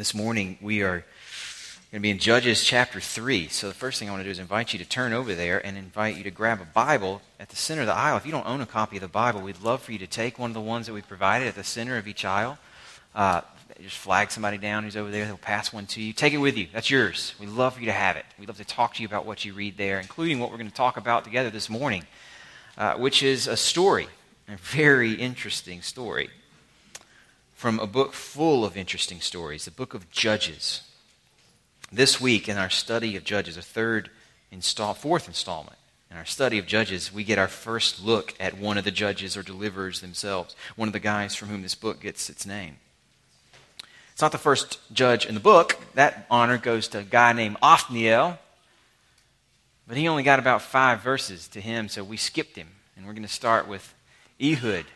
This morning we are going to be in Judges chapter 3. So the first thing I want to do is invite you to turn over there and invite you to grab a Bible at the center of the aisle. If you don't own a copy of the Bible, we'd love for you to take one of the ones that we provided at the center of each aisle. Uh, just flag somebody down who's over there. They'll pass one to you. Take it with you. That's yours. We'd love for you to have it. We'd love to talk to you about what you read there, including what we're going to talk about together this morning, uh, which is a story, a very interesting story from a book full of interesting stories, the book of Judges. This week in our study of Judges, a third install, fourth installment in our study of Judges, we get our first look at one of the judges or deliverers themselves, one of the guys from whom this book gets its name. It's not the first judge in the book. That honor goes to a guy named Othniel, but he only got about five verses to him, so we skipped him. And we're going to start with Ehud,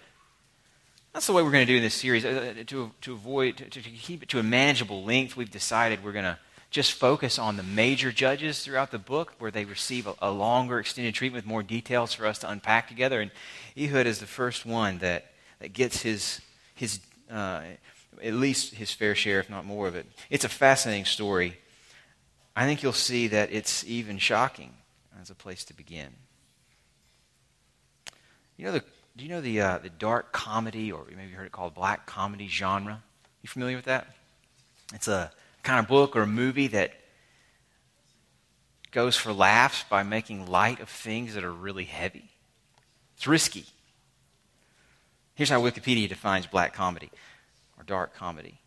that's the way we're going to do in this series. Uh, uh, to, to avoid, to, to keep it to a manageable length, we've decided we're going to just focus on the major judges throughout the book where they receive a, a, longer extended treatment with more details for us to unpack together. And Ehud is the first one that, that gets his, his uh, at least his fair share, if not more of it. It's a fascinating story. I think you'll see that it's even shocking as a place to begin. You know, the do you know the, uh, the dark comedy, or maybe you heard it called black comedy genre? You familiar with that? It's a kind of book or a movie that goes for laughs by making light of things that are really heavy. It's risky. Here's how Wikipedia defines black comedy or dark comedy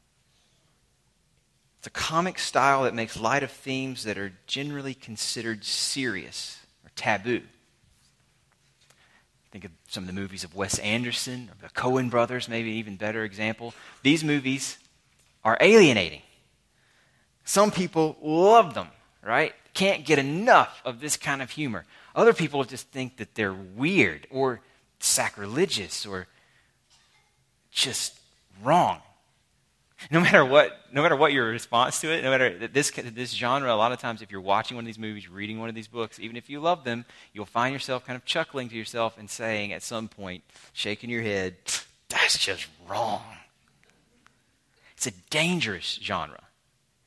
it's a comic style that makes light of themes that are generally considered serious or taboo. Think of some of the movies of Wes Anderson, or the Coen brothers, maybe an even better example. These movies are alienating. Some people love them, right? Can't get enough of this kind of humor. Other people just think that they're weird or sacrilegious or just wrong. No matter what, no matter what your response to it, no matter this this genre, a lot of times if you're watching one of these movies, reading one of these books, even if you love them, you'll find yourself kind of chuckling to yourself and saying at some point, shaking your head, "That's just wrong." It's a dangerous genre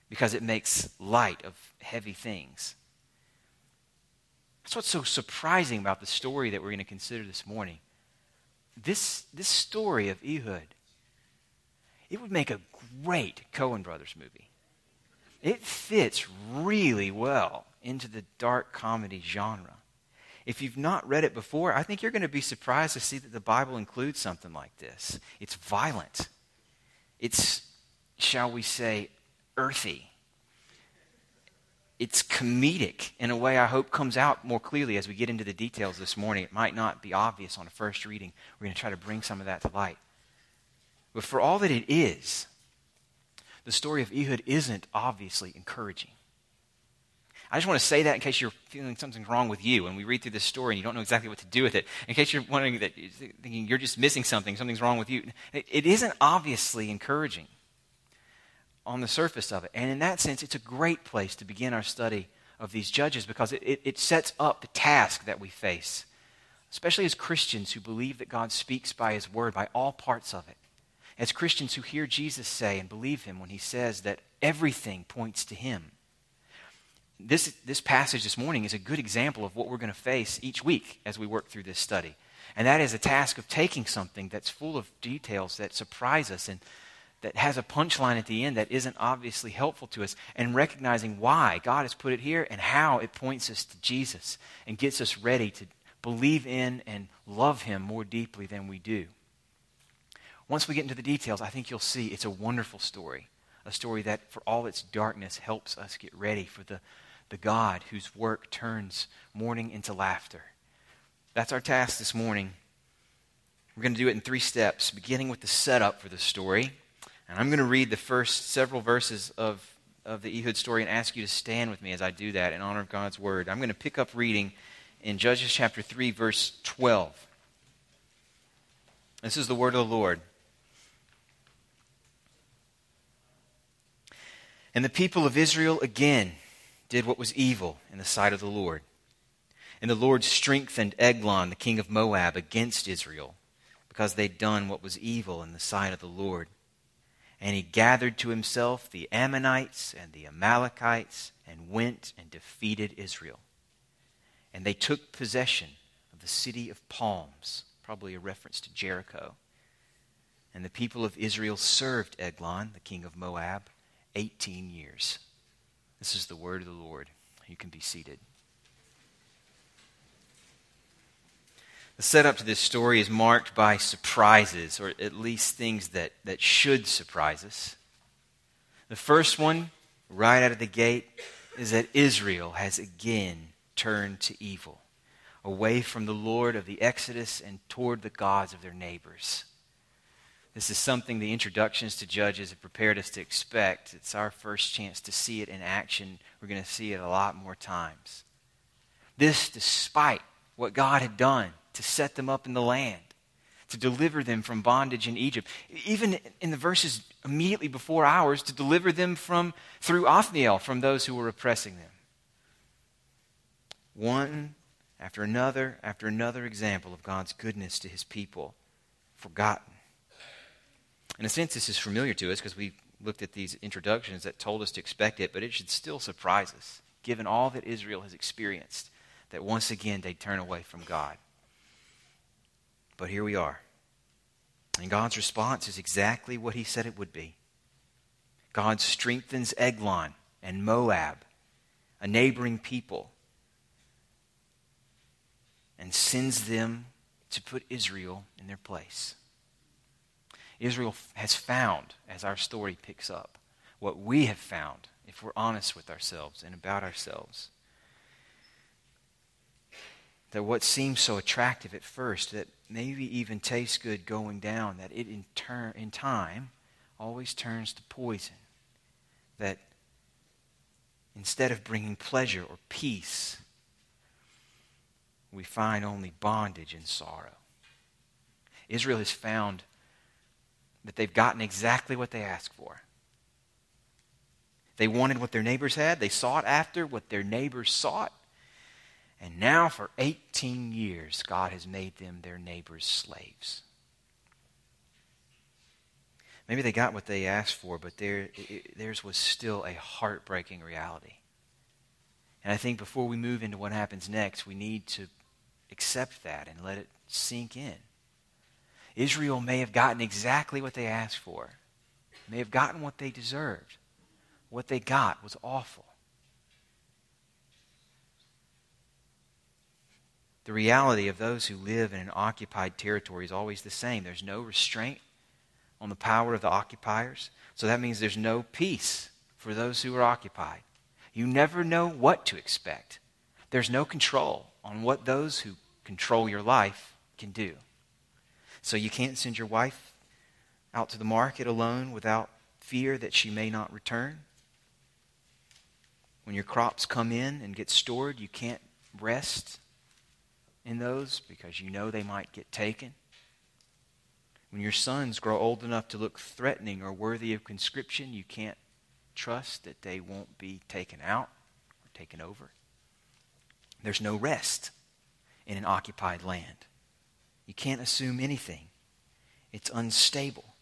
because it makes light of heavy things. That's what's so surprising about the story that we're going to consider this morning. This, this story of Ehud it would make a great Coen Brothers movie. It fits really well into the dark comedy genre. If you've not read it before, I think you're going to be surprised to see that the Bible includes something like this. It's violent, it's, shall we say, earthy. It's comedic in a way I hope comes out more clearly as we get into the details this morning. It might not be obvious on a first reading. We're going to try to bring some of that to light. But for all that it is, the story of Ehud isn't obviously encouraging. I just want to say that in case you're feeling something's wrong with you and we read through this story and you don't know exactly what to do with it. In case you're wondering that thinking you're just missing something, something's wrong with you. It isn't obviously encouraging on the surface of it. And in that sense, it's a great place to begin our study of these judges because it, it, it sets up the task that we face, especially as Christians who believe that God speaks by his word, by all parts of it as Christians who hear Jesus say and believe him when he says that everything points to him. This, this passage this morning is a good example of what we're going to face each week as we work through this study. And that is a task of taking something that's full of details that surprise us and that has a punchline at the end that isn't obviously helpful to us, and recognizing why God has put it here and how it points us to Jesus and gets us ready to believe in and love Him more deeply than we do once we get into the details, I think you'll see it's a wonderful story. A story that, for all its darkness, helps us get ready for the, the God whose work turns mourning into laughter. That's our task this morning. We're going to do it in three steps, beginning with the setup for the story. And I'm going to read the first several verses of, of the Ehud story and ask you to stand with me as I do that in honor of God's word. I'm going to pick up reading in Judges chapter 3, verse 12. This is the word of the Lord. And the people of Israel again did what was evil in the sight of the Lord. And the Lord strengthened Eglon, the king of Moab, against Israel, because they'd done what was evil in the sight of the Lord. And he gathered to himself the Ammonites and the Amalekites and went and defeated Israel. And they took possession of the city of palms, probably a reference to Jericho. And the people of Israel served Eglon, the king of Moab, 18 years. This is the word of the Lord. You can be seated. The setup to this story is marked by surprises, or at least things that, that should surprise us. The first one, right out of the gate, is that Israel has again turned to evil, away from the Lord of the Exodus and toward the gods of their neighbors. This is something the introductions to Judges have prepared us to expect. It's our first chance to see it in action. We're going to see it a lot more times. This, despite what God had done to set them up in the land, to deliver them from bondage in Egypt. Even in the verses immediately before ours, to deliver them from through Othniel from those who were oppressing them. One after another after another example of God's goodness to his people, forgotten. In a sense, this is familiar to us because we looked at these introductions that told us to expect it, but it should still surprise us, given all that Israel has experienced, that once again they turn away from God. But here we are. And God's response is exactly what he said it would be. God strengthens Eglon and Moab, a neighboring people, and sends them to put Israel in their place. Israel has found, as our story picks up, what we have found if we're honest with ourselves and about ourselves that what seems so attractive at first, that maybe even tastes good going down, that it in, turn, in time always turns to poison. That instead of bringing pleasure or peace, we find only bondage and sorrow. Israel has found that they've gotten exactly what they asked for. They wanted what their neighbors had, they sought after what their neighbors sought. And now, for 18 years, God has made them their neighbor's slaves. Maybe they got what they asked for, but their, it, theirs was still a heartbreaking reality. And I think before we move into what happens next, we need to accept that and let it sink in. Israel may have gotten exactly what they asked for, may have gotten what they deserved. What they got was awful. the reality of those who live in an occupied territory is always the same. There's no restraint on the power of the occupiers. So that means there's no peace for those who are occupied. You never know what to expect. There's no control on what those who control your life can do. So you can't send your wife out to the market alone without fear that she may not return. When your crops come in and get stored, you can't rest in those because you know they might get taken. When your sons grow old enough to look threatening or worthy of conscription, you can't trust that they won't be taken out or taken over. There's no rest in an occupied land. You can't assume anything. It's unstable.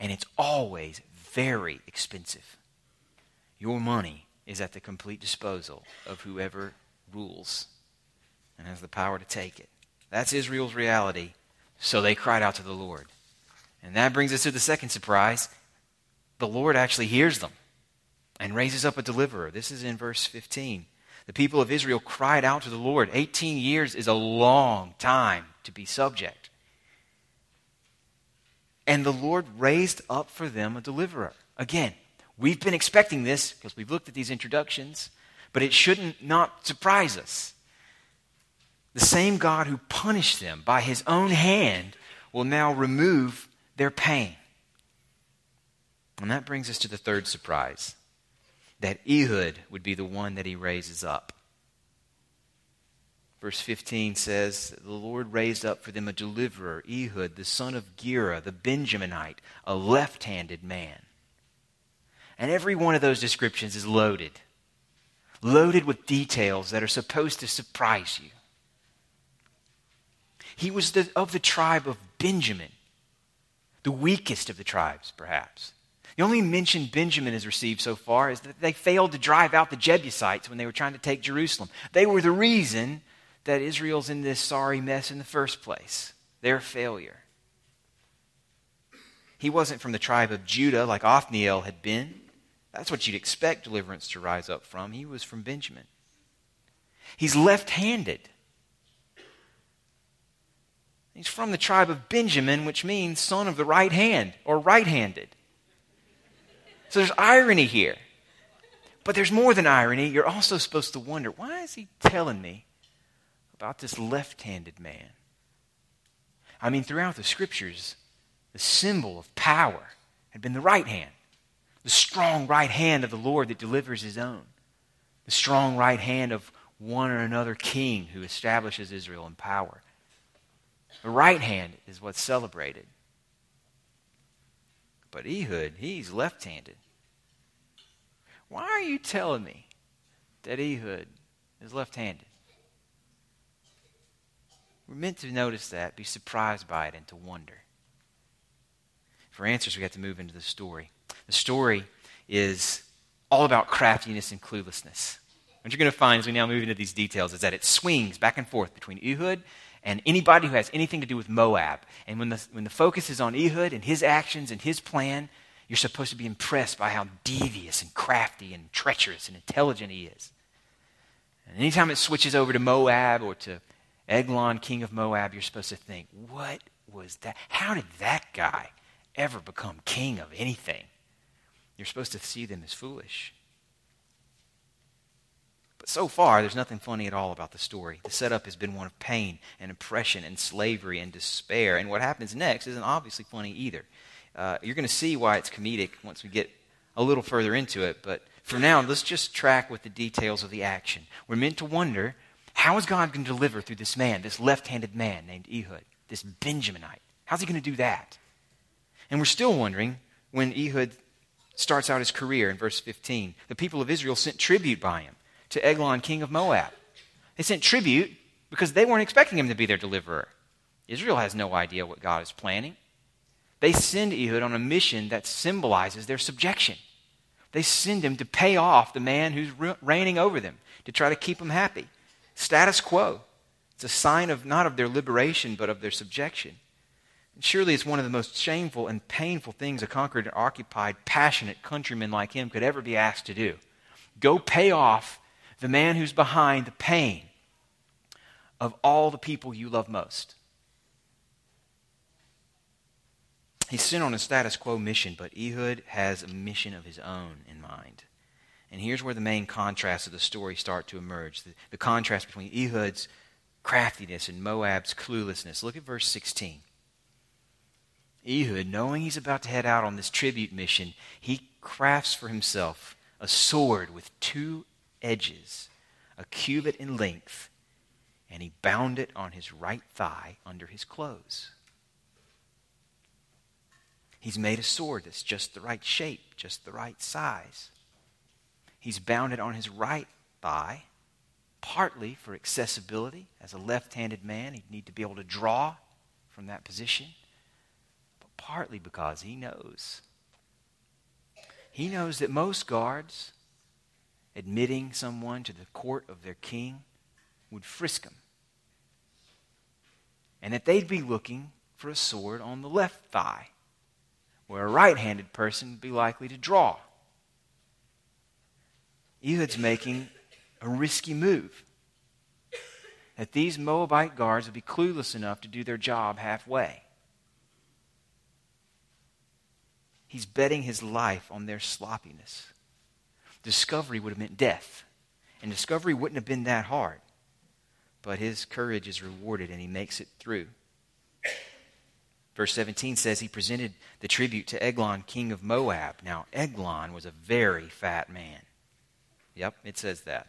And it's always very expensive. Your money is at the complete disposal of whoever rules and has the power to take it. That's Israel's reality. So they cried out to the Lord. And that brings us to the second surprise. The Lord actually hears them and raises up a deliverer. This is in verse 15. The people of Israel cried out to the Lord. 18 years is a long time to be subject. And the Lord raised up for them a deliverer. Again, we've been expecting this because we've looked at these introductions, but it shouldn't not surprise us. The same God who punished them by his own hand will now remove their pain. And that brings us to the third surprise that Ehud would be the one that he raises up. Verse 15 says, The Lord raised up for them a deliverer, Ehud, the son of Gera, the Benjaminite, a left handed man. And every one of those descriptions is loaded, loaded with details that are supposed to surprise you. He was the, of the tribe of Benjamin, the weakest of the tribes, perhaps. The only mention Benjamin has received so far is that they failed to drive out the Jebusites when they were trying to take Jerusalem. They were the reason that Israel's in this sorry mess in the first place. Their failure. He wasn't from the tribe of Judah like Othniel had been. That's what you'd expect deliverance to rise up from. He was from Benjamin. He's left handed. He's from the tribe of Benjamin, which means son of the right hand or right handed. So there's irony here. But there's more than irony. You're also supposed to wonder why is he telling me about this left handed man? I mean, throughout the scriptures, the symbol of power had been the right hand, the strong right hand of the Lord that delivers his own, the strong right hand of one or another king who establishes Israel in power. The right hand is what's celebrated. But Ehud, he's left handed. Why are you telling me that Ehud is left handed? We're meant to notice that, be surprised by it, and to wonder. For answers, we have to move into the story. The story is all about craftiness and cluelessness. What you're going to find as we now move into these details is that it swings back and forth between Ehud and anybody who has anything to do with Moab. And when the, when the focus is on Ehud and his actions and his plan, you're supposed to be impressed by how devious and crafty and treacherous and intelligent he is. And anytime it switches over to Moab or to Eglon, king of Moab, you're supposed to think, what was that? How did that guy ever become king of anything? You're supposed to see them as foolish. But so far, there's nothing funny at all about the story. The setup has been one of pain and oppression and slavery and despair. And what happens next isn't obviously funny either. Uh, you're going to see why it's comedic once we get a little further into it. But for now, let's just track with the details of the action. We're meant to wonder how is God going to deliver through this man, this left handed man named Ehud, this Benjaminite? How's he going to do that? And we're still wondering when Ehud starts out his career in verse 15. The people of Israel sent tribute by him to Eglon, king of Moab. They sent tribute because they weren't expecting him to be their deliverer. Israel has no idea what God is planning. They send Ehud on a mission that symbolizes their subjection. They send him to pay off the man who's reigning over them, to try to keep them happy. Status quo. It's a sign of not of their liberation, but of their subjection. And surely it's one of the most shameful and painful things a conquered and occupied, passionate countryman like him could ever be asked to do. Go pay off the man who's behind the pain of all the people you love most. He's sent on a status quo mission, but Ehud has a mission of his own in mind. And here's where the main contrasts of the story start to emerge the, the contrast between Ehud's craftiness and Moab's cluelessness. Look at verse 16. Ehud, knowing he's about to head out on this tribute mission, he crafts for himself a sword with two edges, a cubit in length, and he bound it on his right thigh under his clothes. He's made a sword that's just the right shape, just the right size. He's bounded on his right thigh, partly for accessibility. As a left handed man, he'd need to be able to draw from that position, but partly because he knows. He knows that most guards admitting someone to the court of their king would frisk him. And that they'd be looking for a sword on the left thigh, where a right handed person would be likely to draw. Ehud's making a risky move. That these Moabite guards would be clueless enough to do their job halfway. He's betting his life on their sloppiness discovery would have meant death. And discovery wouldn't have been that hard. But his courage is rewarded and he makes it through. Verse 17 says he presented the tribute to Eglon, king of Moab. Now, Eglon was a very fat man. Yep, it says that.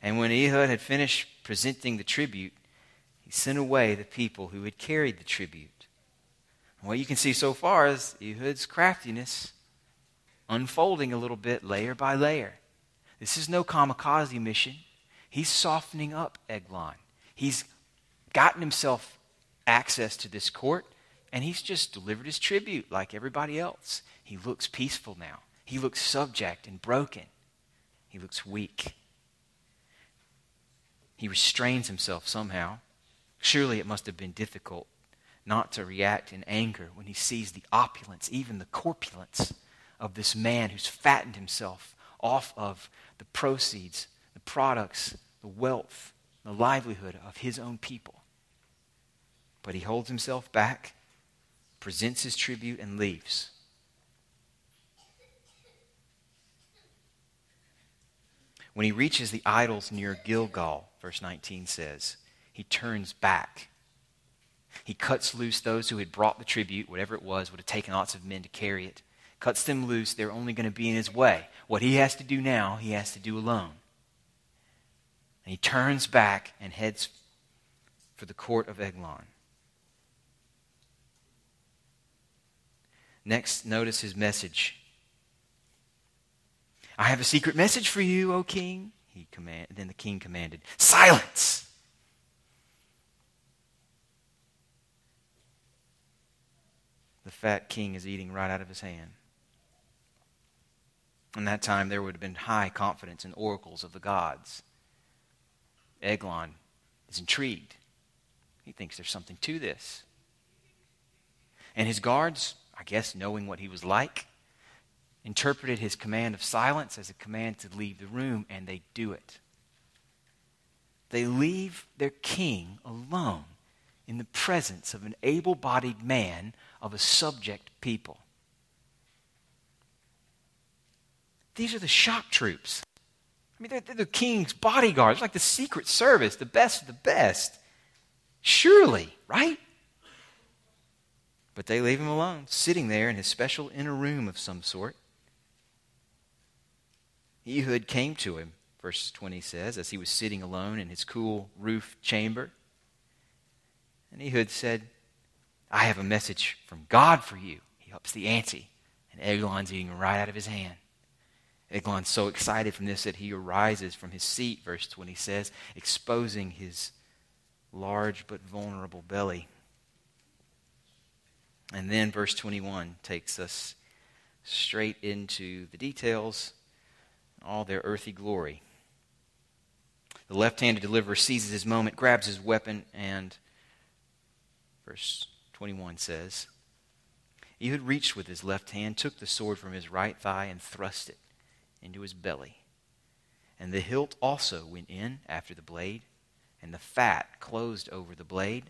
and when Ehud had finished presenting the tribute, he sent away the people who had carried the tribute. what you can see so far is Ehud's craftiness unfolding a little bit layer by layer. This is no kamikaze mission. He's softening up Eglon. He's gotten himself access to this court. And he's just delivered his tribute like everybody else. He looks peaceful now. He looks subject and broken. He looks weak. He restrains himself somehow. Surely it must have been difficult not to react in anger when he sees the opulence, even the corpulence of this man who's fattened himself off of the proceeds, the products, the wealth, the livelihood of his own people. But he holds himself back, presents his tribute, and leaves. When he reaches the idols near Gilgal, verse 19 says, he turns back. He cuts loose those who had brought the tribute, whatever it was, would have taken lots of men to carry it. Cuts them loose, they're only going to be in his way. What he has to do now, he has to do alone. And he turns back and heads for the court of Eglon. Next, notice his message. I have a secret message for you, O king. He command, then the king commanded, Silence! The fat king is eating right out of his hand. In that time, there would have been high confidence in oracles of the gods. Eglon is intrigued. He thinks there's something to this. And his guards, I guess knowing what he was like, interpreted his command of silence as a command to leave the room, and they do it. They leave their king alone in the presence of an able bodied man of a subject people. These are the shock troops. I mean, they're, they're the king's bodyguards, like the Secret Service, the best of the best. Surely, right? But they leave him alone, sitting there in his special inner room of some sort. Ehud came to him, verse 20 says, as he was sitting alone in his cool roof chamber. And Ehud said, I have a message from God for you. He ups the ante, and Eglon's eating right out of his hand. Eglon's so excited from this that he arises from his seat, verse 20 says, exposing his large but vulnerable belly. And then verse 21 takes us straight into the details, all their earthy glory. The left handed deliverer seizes his moment, grabs his weapon, and verse 21 says, Ehud reached with his left hand, took the sword from his right thigh, and thrust it into his belly. And the hilt also went in after the blade, and the fat closed over the blade,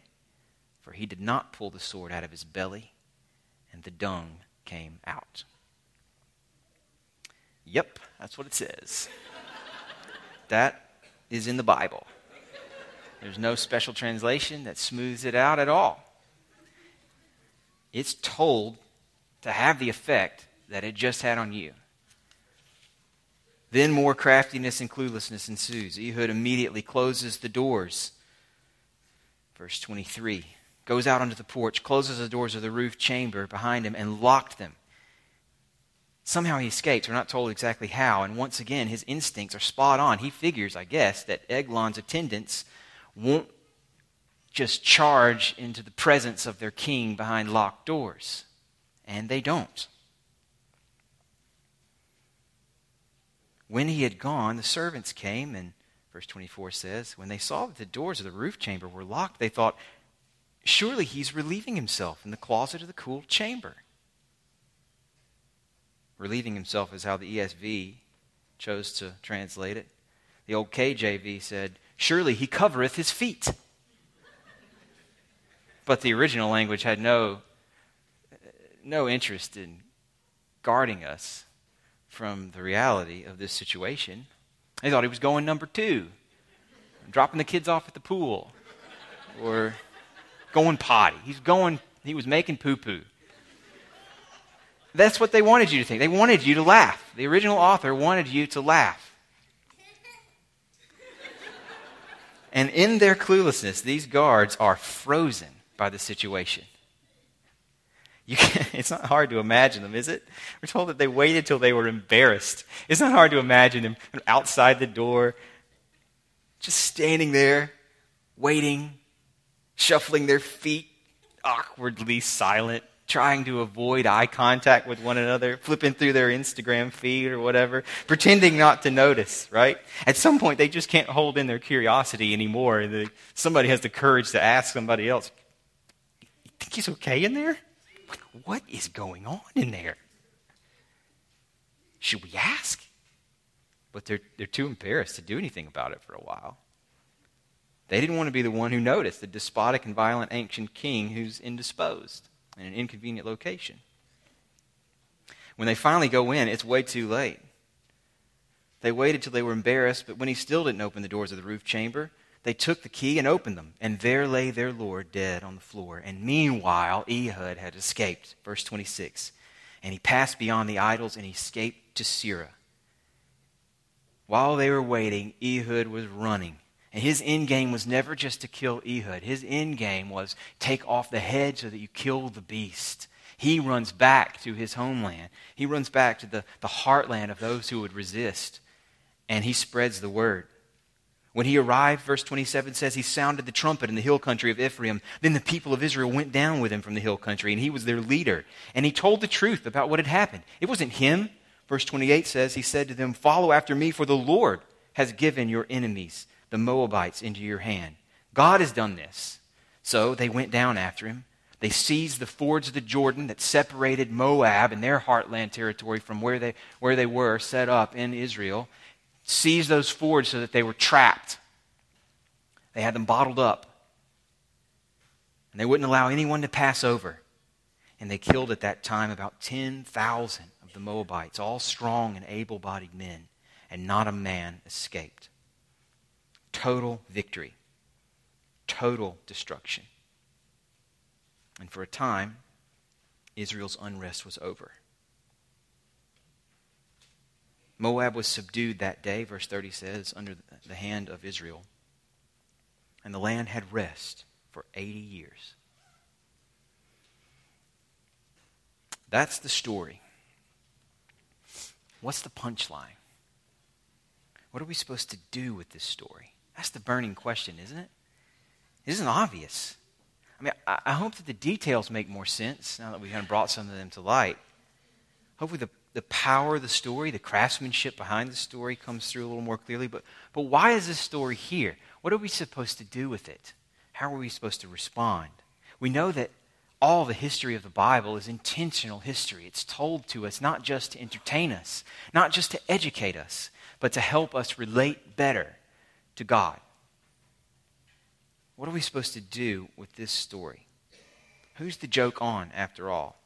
for he did not pull the sword out of his belly, and the dung came out. Yep, that's what it says. that is in the Bible. There's no special translation that smooths it out at all. It's told to have the effect that it just had on you. Then more craftiness and cluelessness ensues. Ehud immediately closes the doors. Verse 23 goes out onto the porch, closes the doors of the roof chamber behind him, and locked them. Somehow he escapes. We're not told exactly how. And once again, his instincts are spot on. He figures, I guess, that Eglon's attendants won't just charge into the presence of their king behind locked doors. And they don't. When he had gone, the servants came, and verse 24 says, When they saw that the doors of the roof chamber were locked, they thought, Surely he's relieving himself in the closet of the cool chamber. Relieving himself is how the ESV chose to translate it. The old KJV said, Surely he covereth his feet. But the original language had no, no interest in guarding us from the reality of this situation. They thought he was going number two, dropping the kids off at the pool, or going potty. He's going, he was making poo poo. That's what they wanted you to think. They wanted you to laugh. The original author wanted you to laugh. And in their cluelessness, these guards are frozen by the situation. It's not hard to imagine them, is it? We're told that they waited till they were embarrassed. It's not hard to imagine them outside the door, just standing there, waiting, shuffling their feet awkwardly silent, trying to avoid eye contact with one another, flipping through their Instagram feed or whatever, pretending not to notice, right? At some point, they just can't hold in their curiosity anymore. somebody has the courage to ask somebody else, You think he's okay in there? What is going on in there? Should we ask? But they're, they're too embarrassed to do anything about it for a while. They didn't want to be the one who noticed the despotic and violent ancient king who's indisposed in an inconvenient location. When they finally go in, it's way too late. They waited till they were embarrassed, but when he still didn't open the doors of the roof chamber, they took the key and opened them, and there lay their Lord dead on the floor. And meanwhile, Ehud had escaped. Verse 26. And he passed beyond the idols and he escaped to Seirah. While they were waiting, Ehud was running and his end game was never just to kill Ehud. His end game was take off the head so that you kill the beast. He runs back to his homeland. He runs back to the, the heartland of those who would resist. And he spreads the word. When he arrived, verse 27 says, he sounded the trumpet in the hill country of Ephraim. Then the people of Israel went down with him from the hill country, and he was their leader. And he told the truth about what had happened. It wasn't him. Verse 28 says, He said to them, Follow after me, for the Lord has given your enemies the Moabites into your hand. God has done this. So they went down after him. They seized the fords of the Jordan that separated Moab and their heartland territory from where they, where they were set up in Israel. Seized those fords so that they were trapped. They had them bottled up. And they wouldn't allow anyone to pass over. And they killed at that time about 10,000 of the Moabites, all strong and able bodied men, and not a man escaped total victory, total destruction. And for a time, Israel's unrest was over. Moab was subdued that day, verse 30 says, under the hand of Israel. And the land had rest for 80 years. That's the story. What's the punchline? What are we supposed to do with this story? That's the burning question, isn't it? It isn't obvious. I mean, I, I hope that the details make more sense now that we kind of brought some of them to light. Hopefully, the, the power of the story, the craftsmanship behind the story comes through a little more clearly. But, but why is this story here? What are we supposed to do with it? How are we supposed to respond? We know that all the history of the Bible is intentional history. It's told to us not just to entertain us, not just to educate us, but to help us relate better to God. What are we supposed to do with this story? Who's the joke on, after all?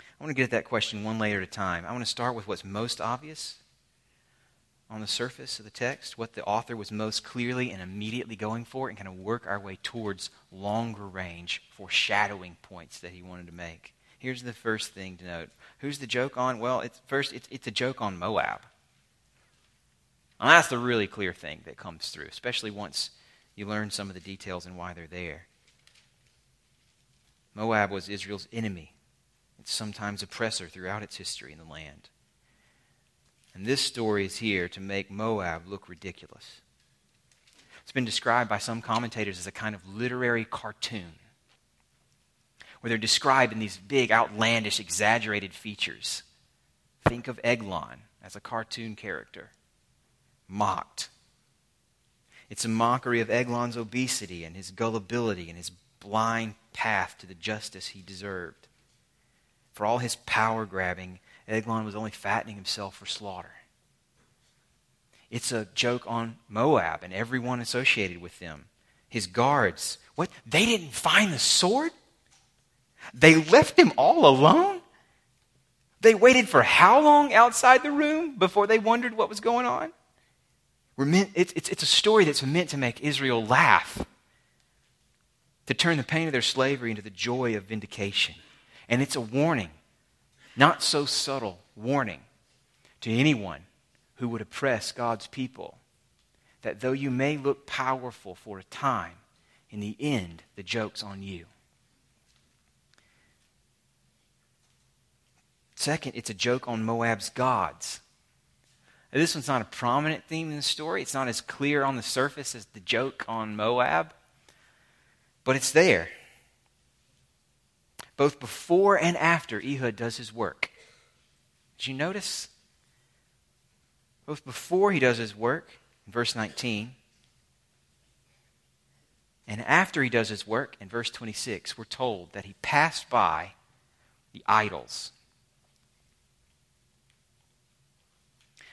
I want to get at that question one layer at a time. I want to start with what's most obvious on the surface of the text, what the author was most clearly and immediately going for, and kind of work our way towards longer range foreshadowing points that he wanted to make. Here's the first thing to note. Who's the joke on? Well, it's, first, it's, it's a joke on Moab. And that's the really clear thing that comes through, especially once you learn some of the details and why they're there. Moab was Israel's enemy, its sometimes oppressor throughout its history in the land. And this story is here to make Moab look ridiculous. It's been described by some commentators as a kind of literary cartoon, where they're described in these big, outlandish, exaggerated features. Think of Eglon as a cartoon character mocked. It's a mockery of Eglon's obesity and his gullibility and his blind path to the justice he deserved. For all his power grabbing, Eglon was only fattening himself for slaughter. It's a joke on Moab and everyone associated with them. His guards. What? They didn't find the sword? They left him all alone? They waited for how long outside the room before they wondered what was going on? We're meant, it's, it's, it's a story that's meant to make Israel laugh, to turn the pain of their slavery into the joy of vindication. And it's a warning, not so subtle warning to anyone who would oppress God's people that though you may look powerful for a time, in the end, the joke's on you. Second, it's a joke on Moab's gods. This one's not a prominent theme in the story. It's not as clear on the surface as the joke on Moab. But it's there. Both before and after Ehud does his work. Did you notice? Both before he does his work, in verse 19, and after he does his work, in verse 26, we're told that he passed by the idols.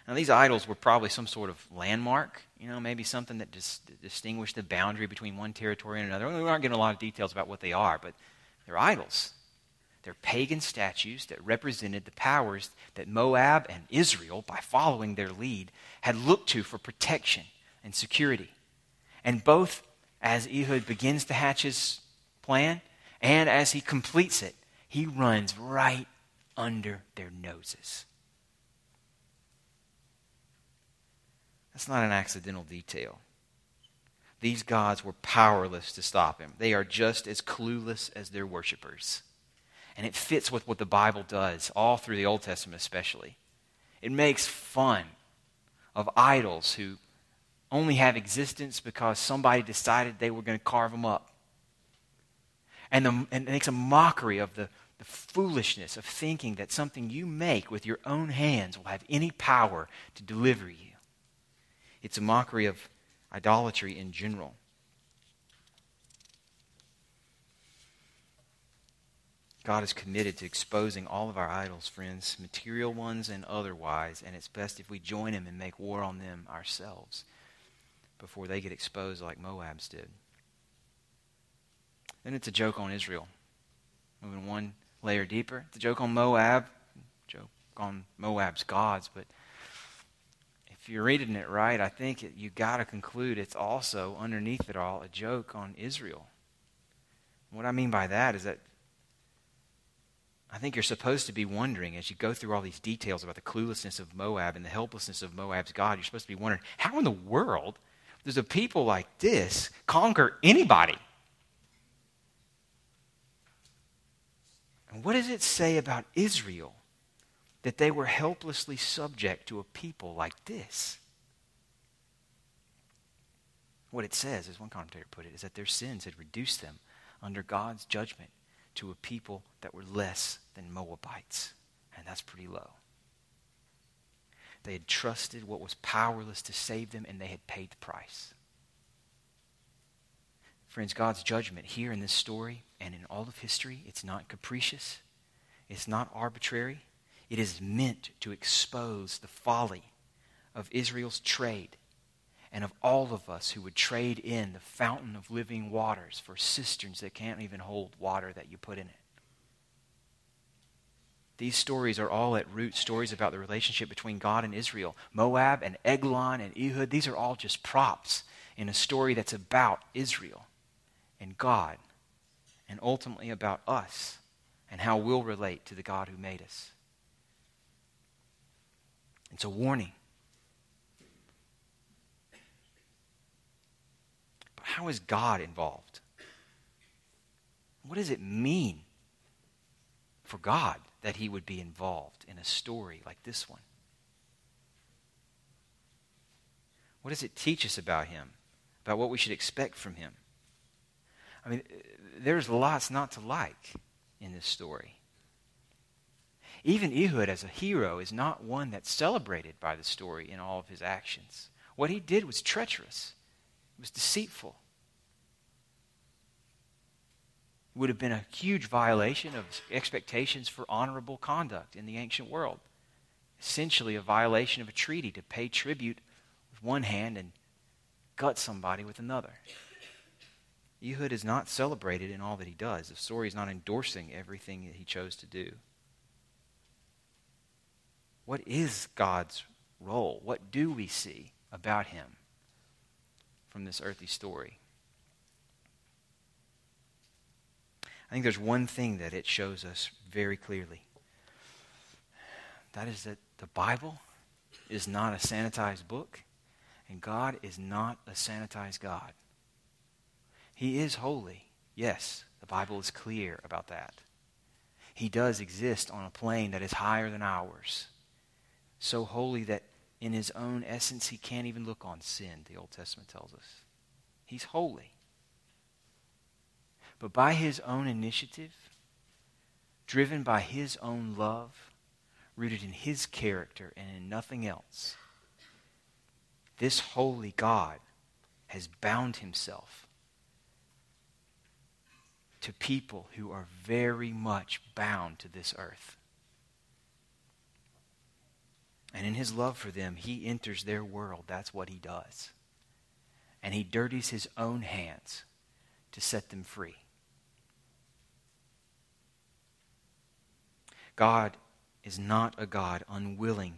Now, these idols were probably some sort of landmark, you know, maybe something that dis- distinguished the boundary between one territory and another. We aren't getting a lot of details about what they are, but they're idols. They're pagan statues that represented the powers that Moab and Israel, by following their lead, had looked to for protection and security. And both as Ehud begins to hatch his plan and as he completes it, he runs right under their noses. That's not an accidental detail. These gods were powerless to stop him. They are just as clueless as their worshippers. And it fits with what the Bible does, all through the Old Testament especially. It makes fun of idols who only have existence because somebody decided they were going to carve them up. And, the, and it makes a mockery of the, the foolishness of thinking that something you make with your own hands will have any power to deliver you. It's a mockery of idolatry in general. God is committed to exposing all of our idols, friends, material ones and otherwise, and it's best if we join Him and make war on them ourselves before they get exposed like Moab's did. Then it's a joke on Israel. Moving one layer deeper, it's a joke on Moab, joke on Moab's gods, but if you're reading it right, I think it, you got to conclude it's also underneath it all a joke on Israel. What I mean by that is that I think you're supposed to be wondering as you go through all these details about the cluelessness of Moab and the helplessness of Moab's God, you're supposed to be wondering how in the world does a people like this conquer anybody? And what does it say about Israel that they were helplessly subject to a people like this. What it says, as one commentator put it, is that their sins had reduced them under God's judgment to a people that were less than Moabites. And that's pretty low. They had trusted what was powerless to save them, and they had paid the price. Friends, God's judgment here in this story and in all of history, it's not capricious, it's not arbitrary, it is meant to expose the folly of Israel's trade and of all of us who would trade in the fountain of living waters for cisterns that can't even hold water that you put in it. These stories are all at root stories about the relationship between God and Israel. Moab and Eglon and Ehud, these are all just props in a story that's about Israel and God and ultimately about us and how we'll relate to the God who made us. It's a warning. But how is God involved? What does it mean for God that He would be involved in a story like this one? What does it teach us about Him? About what we should expect from Him? I mean, there's lots not to like in this story. Even Ehud, as a hero, is not one that's celebrated by the story in all of his actions. What he did was treacherous, it was deceitful. It would have been a huge violation of expectations for honorable conduct in the ancient world. Essentially, a violation of a treaty to pay tribute with one hand and gut somebody with another. Ehud is not celebrated in all that he does. The story is not endorsing everything that he chose to do. What is God's role? What do we see about him from this earthly story? I think there's one thing that it shows us very clearly. That is that the Bible is not a sanitized book, and God is not a sanitized God. He is holy. Yes, the Bible is clear about that. He does exist on a plane that is higher than ours so holy that in his own essence he can't even look on sin, the Old Testament tells us. He's holy. but by his own initiative, driven by his own love, rooted in his character and in nothing else, this holy God has bound himself to people who are very much bound to this earth. And in his love for them, he enters their world. That's what he does. And he dirties his own hands to set them free. God is not a God unwilling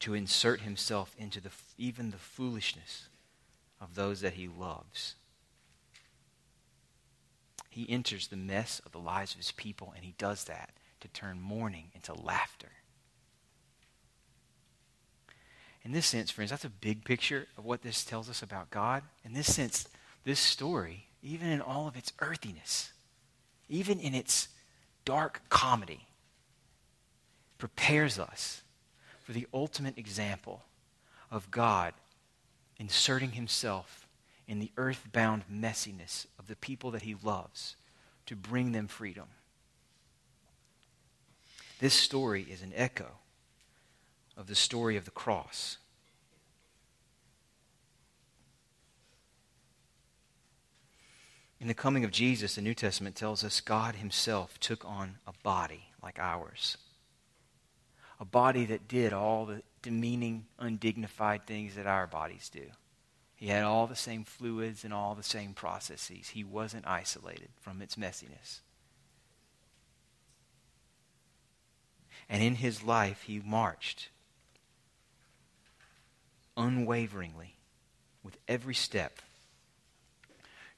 to insert himself into the, even the foolishness of those that he loves. He enters the mess of the lives of his people, and he does that to turn mourning into laughter. In this sense, friends, that's a big picture of what this tells us about God. In this sense, this story, even in all of its earthiness, even in its dark comedy, prepares us for the ultimate example of God inserting himself in the earthbound messiness of the people that he loves to bring them freedom. This story is an echo of the story of the cross. In the coming of Jesus, the New Testament tells us God Himself took on a body like ours. A body that did all the demeaning, undignified things that our bodies do. He had all the same fluids and all the same processes. He wasn't isolated from its messiness. And in his life, he marched unwaveringly with every step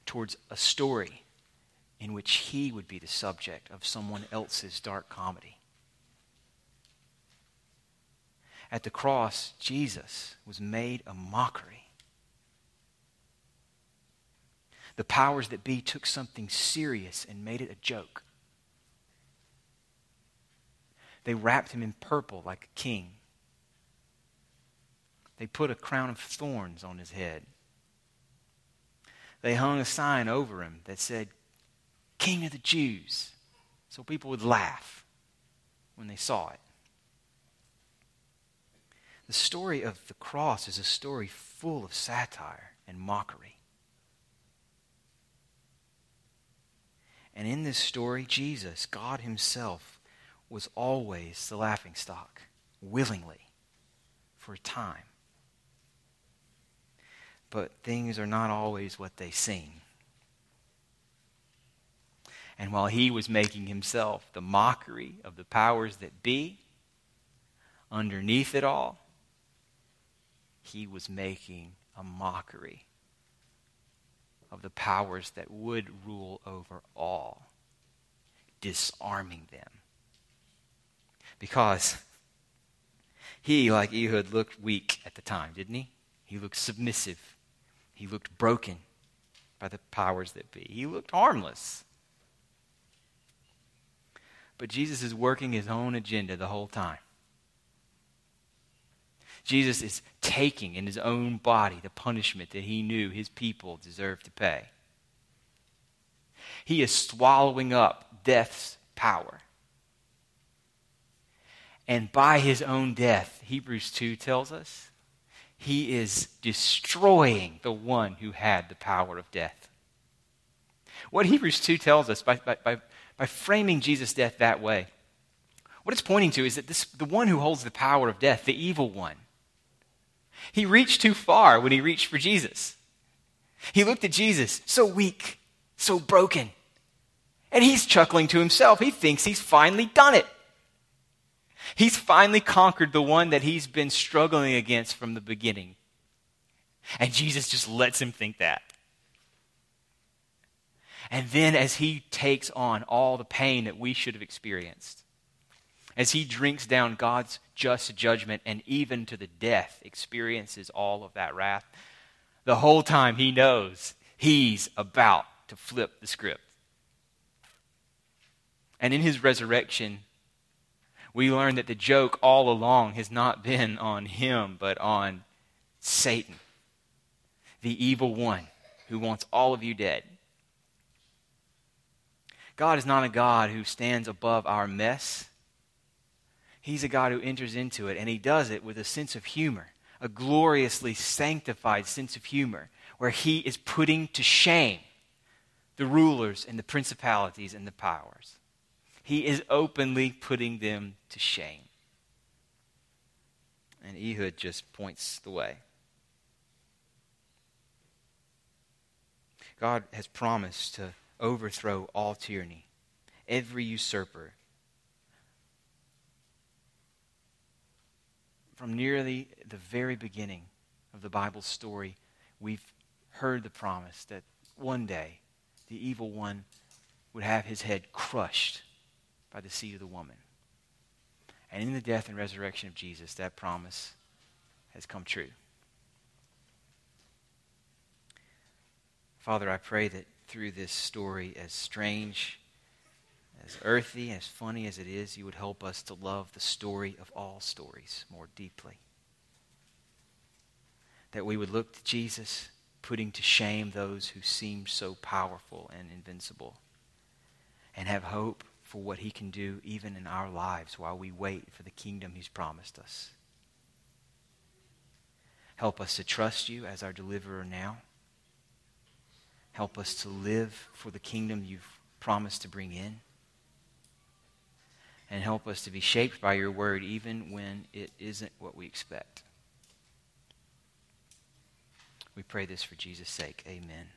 towards a story in which he would be the subject of someone else's dark comedy. At the cross, Jesus was made a mockery. The powers that be took something serious and made it a joke. They wrapped him in purple like a king. They put a crown of thorns on his head they hung a sign over him that said, King of the Jews. So people would laugh when they saw it. The story of the cross is a story full of satire and mockery. And in this story, Jesus, God Himself, was always the laughing stock, willingly, for a time but things are not always what they seem. And while he was making himself the mockery of the powers that be, underneath it all, he was making a mockery of the powers that would rule over all, disarming them. Because he, like Ehud, looked weak at the time, didn't he? He looked submissive. He looked broken by the powers that be. He looked harmless. But Jesus is working his own agenda the whole time. Jesus is taking in his own body the punishment that he knew his people deserved to pay. He is swallowing up death's power. And by his own death, Hebrews 2 tells us, he is destroying the one who had the power of death. What Hebrews 2 tells us by, by, by, framing Jesus' death that way, what it's pointing to is that this, the one who holds the power of death, the evil one, he reached too far when he reached for Jesus. He looked at Jesus, so weak, so broken, and he's chuckling to himself. He thinks he's finally done it. He's finally conquered the one that he's been struggling against from the beginning. And Jesus just lets him think that. And then, as he takes on all the pain that we should have experienced, as he drinks down God's just judgment and even to the death experiences all of that wrath, the whole time he knows he's about to flip the script. And in his resurrection, we learn that the joke all along has not been on him, but on Satan, the evil one, who wants all of you dead. God is not a God who stands above our mess. He's a God who enters into it, and he does it with a sense of humor, a gloriously sanctified sense of humor, where he is putting to shame the rulers and the principalities and the powers. He is openly putting them to shame. And Ehud just points the way. God has promised to overthrow all tyranny, every usurper. From nearly the very beginning of the Bible story, we've heard the promise that one day the evil one would have his head crushed by the seed of the woman. And in the death and resurrection of Jesus, that promise has come true. Father, I pray that through this story, as strange, as earthy, as funny as it is, you would help us to love the story of all stories more deeply. That we would look to Jesus, putting to shame those who seem so powerful and invincible, and have hope for what he can do even in our lives while we wait for the kingdom he's promised us. Help us to trust you as our deliverer now. Help us to live for the kingdom you've promised to bring in. And help us to be shaped by your word even when it isn't what we expect. We pray this for Jesus' sake. Amen.